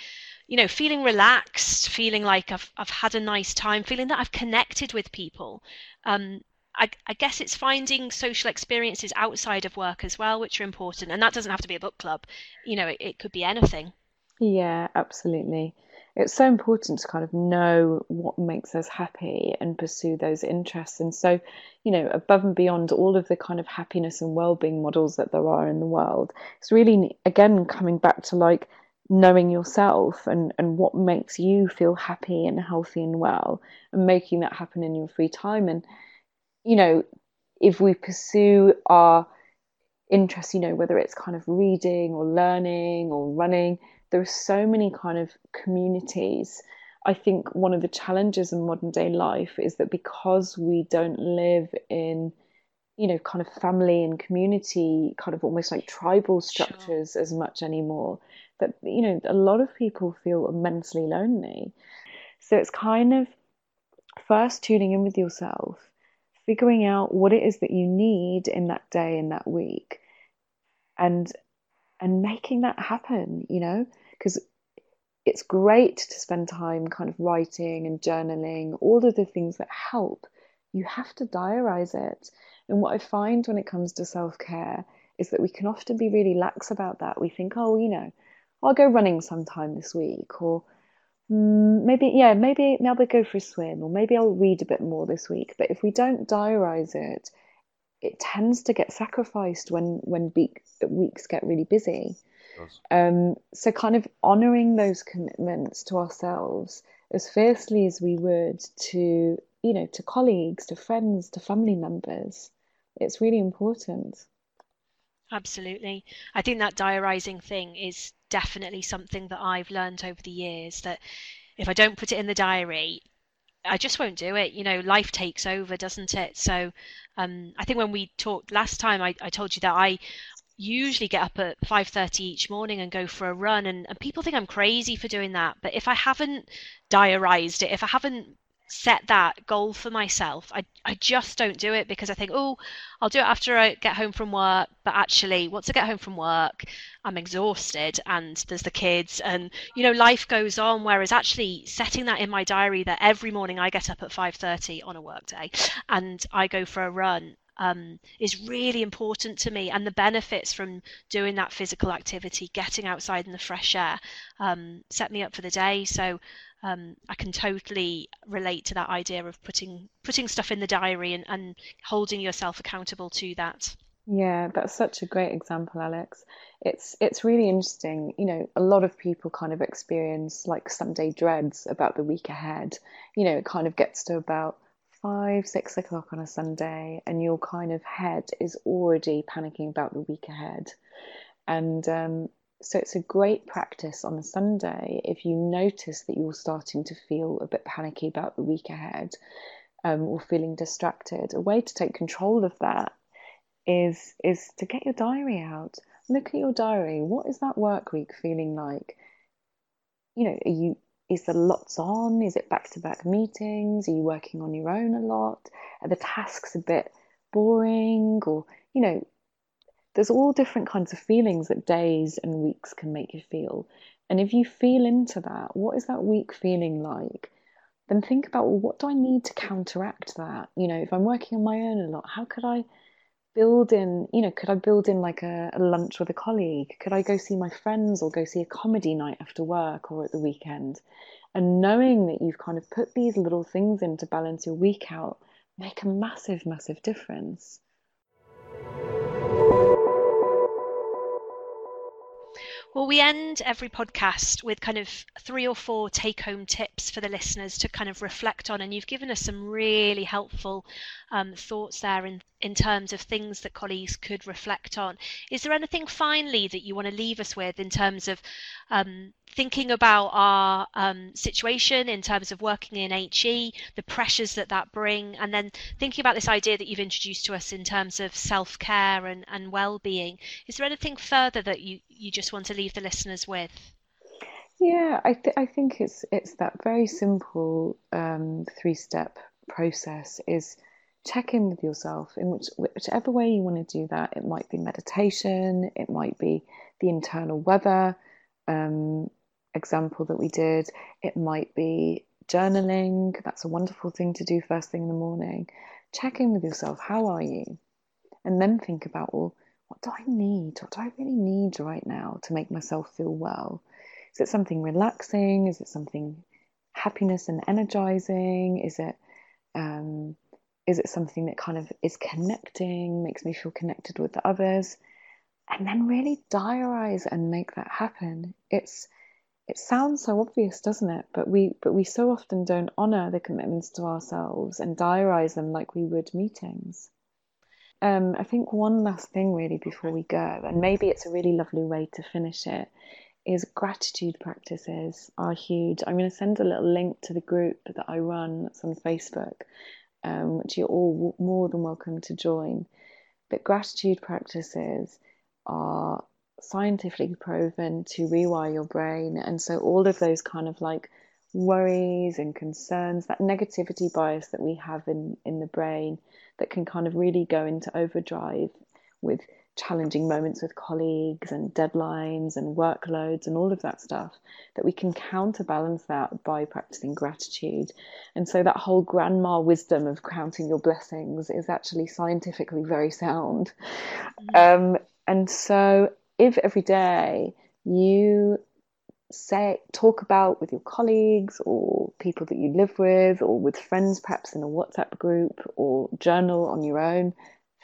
you know, feeling relaxed, feeling like I've I've had a nice time, feeling that I've connected with people. Um, I, I, guess it's finding social experiences outside of work as well, which are important, and that doesn't have to be a book club. You know, it, it could be anything. Yeah, absolutely. It's so important to kind of know what makes us happy and pursue those interests. And so, you know, above and beyond all of the kind of happiness and well-being models that there are in the world, it's really again coming back to like knowing yourself and, and what makes you feel happy and healthy and well and making that happen in your free time and you know if we pursue our interests you know whether it's kind of reading or learning or running there are so many kind of communities i think one of the challenges in modern day life is that because we don't live in you know kind of family and community kind of almost like tribal structures sure. as much anymore that you know a lot of people feel immensely lonely so it's kind of first tuning in with yourself figuring out what it is that you need in that day in that week and and making that happen, you know, because it's great to spend time kind of writing and journaling, all of the things that help. You have to diarize it. And what I find when it comes to self care is that we can often be really lax about that. We think, oh, you know, I'll go running sometime this week, or mm, maybe, yeah, maybe, maybe I'll go for a swim, or maybe I'll read a bit more this week. But if we don't diarize it, it tends to get sacrificed when when weeks get really busy. Um, so kind of honoring those commitments to ourselves as fiercely as we would to you know to colleagues, to friends, to family members. It's really important. Absolutely. I think that diarising thing is definitely something that I've learned over the years that if I don't put it in the diary, I just won't do it. You know, life takes over, doesn't it? So um, I think when we talked last time, I, I told you that I usually get up at 5.30 each morning and go for a run and, and people think i'm crazy for doing that but if i haven't diarized it if i haven't set that goal for myself. I, I just don't do it because I think, oh, I'll do it after I get home from work. But actually, once I get home from work, I'm exhausted and there's the kids and, you know, life goes on. Whereas actually setting that in my diary that every morning I get up at 5.30 on a work day and I go for a run um, is really important to me. And the benefits from doing that physical activity, getting outside in the fresh air, um, set me up for the day. So um, I can totally relate to that idea of putting putting stuff in the diary and, and holding yourself accountable to that. Yeah, that's such a great example, Alex. It's it's really interesting. You know, a lot of people kind of experience like Sunday dreads about the week ahead. You know, it kind of gets to about five, six o'clock on a Sunday, and your kind of head is already panicking about the week ahead. And um, so it's a great practice on a Sunday if you notice that you're starting to feel a bit panicky about the week ahead um, or feeling distracted. A way to take control of that is is to get your diary out. Look at your diary. What is that work week feeling like? You know, are you is there lots on? Is it back to back meetings? Are you working on your own a lot? Are the tasks a bit boring? Or, you know, there's all different kinds of feelings that days and weeks can make you feel. And if you feel into that, what is that week feeling like? Then think about well, what do I need to counteract that? You know, if I'm working on my own a lot, how could I build in, you know, could I build in like a, a lunch with a colleague? Could I go see my friends or go see a comedy night after work or at the weekend? And knowing that you've kind of put these little things in to balance your week out make a massive, massive difference. Well, we end every podcast with kind of three or four take home tips for the listeners to kind of reflect on. And you've given us some really helpful um, thoughts there in, in terms of things that colleagues could reflect on. Is there anything finally that you want to leave us with in terms of um, thinking about our um, situation in terms of working in HE, the pressures that that bring, and then thinking about this idea that you've introduced to us in terms of self care and, and well being? Is there anything further that you, you just want to leave the listeners with? Yeah, I, th- I think it's it's that very simple um, three step process is check in with yourself in which, whichever way you want to do that. It might be meditation, it might be the internal weather um, example that we did, it might be journaling. That's a wonderful thing to do first thing in the morning. Check in with yourself. How are you? And then think about, well, what do I need? What do I really need right now to make myself feel well? Is it something relaxing? Is it something happiness and energizing? Is it um, is it something that kind of is connecting, makes me feel connected with the others? And then really diarize and make that happen. It's it sounds so obvious, doesn't it? But we but we so often don't honor the commitments to ourselves and diarize them like we would meetings. Um, I think one last thing really before we go, and maybe it's a really lovely way to finish it, is gratitude practices are huge. I'm going to send a little link to the group that I run that's on Facebook, um, which you're all more than welcome to join. But gratitude practices are scientifically proven to rewire your brain. And so, all of those kind of like worries and concerns, that negativity bias that we have in, in the brain that can kind of really go into overdrive with challenging moments with colleagues and deadlines and workloads and all of that stuff, that we can counterbalance that by practicing gratitude. And so that whole grandma wisdom of counting your blessings is actually scientifically very sound. Mm-hmm. Um, and so if every day you say talk about with your colleagues or people that you live with or with friends perhaps in a WhatsApp group or journal on your own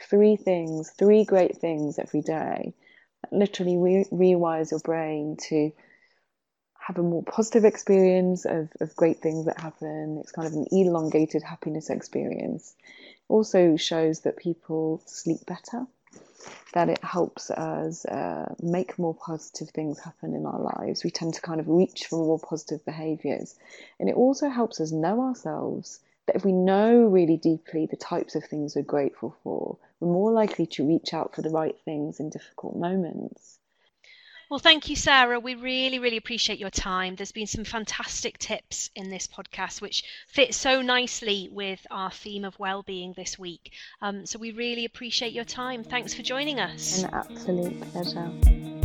three things, three great things every day, literally re- rewires your brain to have a more positive experience of, of great things that happen. It's kind of an elongated happiness experience. Also shows that people sleep better, that it helps us uh, make more positive things happen in our lives. We tend to kind of reach for more positive behaviors. And it also helps us know ourselves that if we know really deeply the types of things we're grateful for, we're more likely to reach out for the right things in difficult moments. Well, thank you, Sarah. We really, really appreciate your time. There's been some fantastic tips in this podcast, which fit so nicely with our theme of well-being this week. Um, so we really appreciate your time. Thanks for joining us. An absolute pleasure.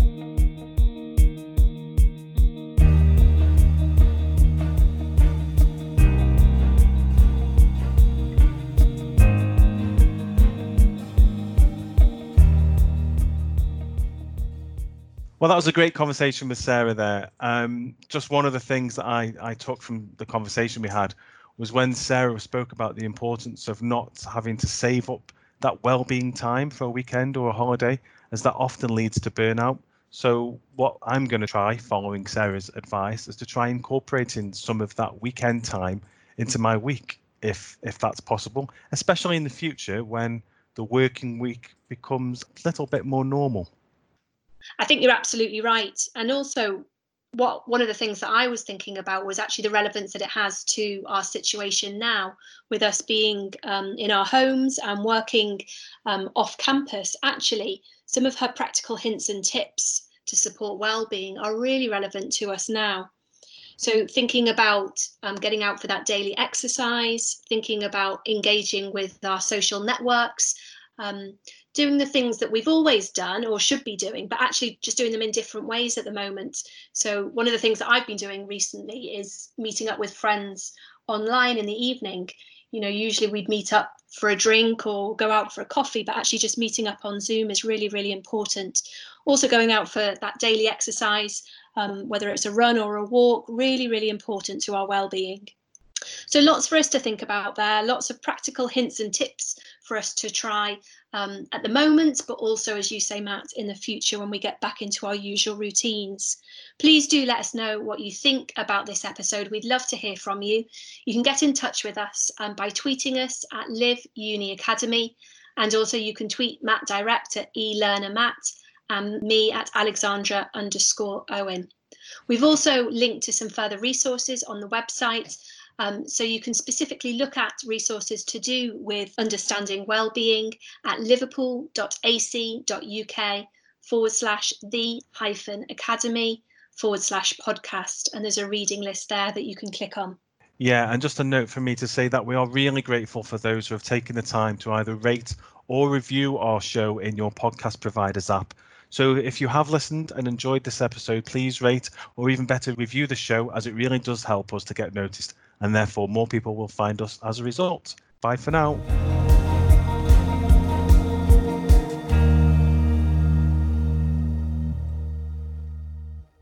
Well, that was a great conversation with Sarah there. Um, just one of the things that I, I took from the conversation we had was when Sarah spoke about the importance of not having to save up that well-being time for a weekend or a holiday, as that often leads to burnout. So what I'm going to try, following Sarah's advice, is to try incorporating some of that weekend time into my week, if if that's possible, especially in the future when the working week becomes a little bit more normal. I think you're absolutely right. And also, what one of the things that I was thinking about was actually the relevance that it has to our situation now, with us being um, in our homes and working um, off campus. Actually, some of her practical hints and tips to support well-being are really relevant to us now. So, thinking about um, getting out for that daily exercise, thinking about engaging with our social networks, um, doing the things that we've always done or should be doing, but actually just doing them in different ways at the moment. So, one of the things that I've been doing recently is meeting up with friends online in the evening. You know, usually we'd meet up for a drink or go out for a coffee, but actually just meeting up on Zoom is really, really important. Also, going out for that daily exercise, um, whether it's a run or a walk, really, really important to our well-being. So lots for us to think about there, lots of practical hints and tips for us to try um, at the moment, but also, as you say, Matt, in the future when we get back into our usual routines. Please do let us know what you think about this episode. We'd love to hear from you. You can get in touch with us um, by tweeting us at Live Uni Academy, and also you can tweet Matt direct at eLearnerMatt and me at Alexandra underscore Owen. We've also linked to some further resources on the website. Um, so you can specifically look at resources to do with understanding well-being at liverpool.ac.uk forward slash the hyphen academy forward slash podcast. And there's a reading list there that you can click on. Yeah, and just a note for me to say that we are really grateful for those who have taken the time to either rate or review our show in your podcast provider's app. So if you have listened and enjoyed this episode, please rate or even better review the show as it really does help us to get noticed and therefore more people will find us as a result. Bye for now.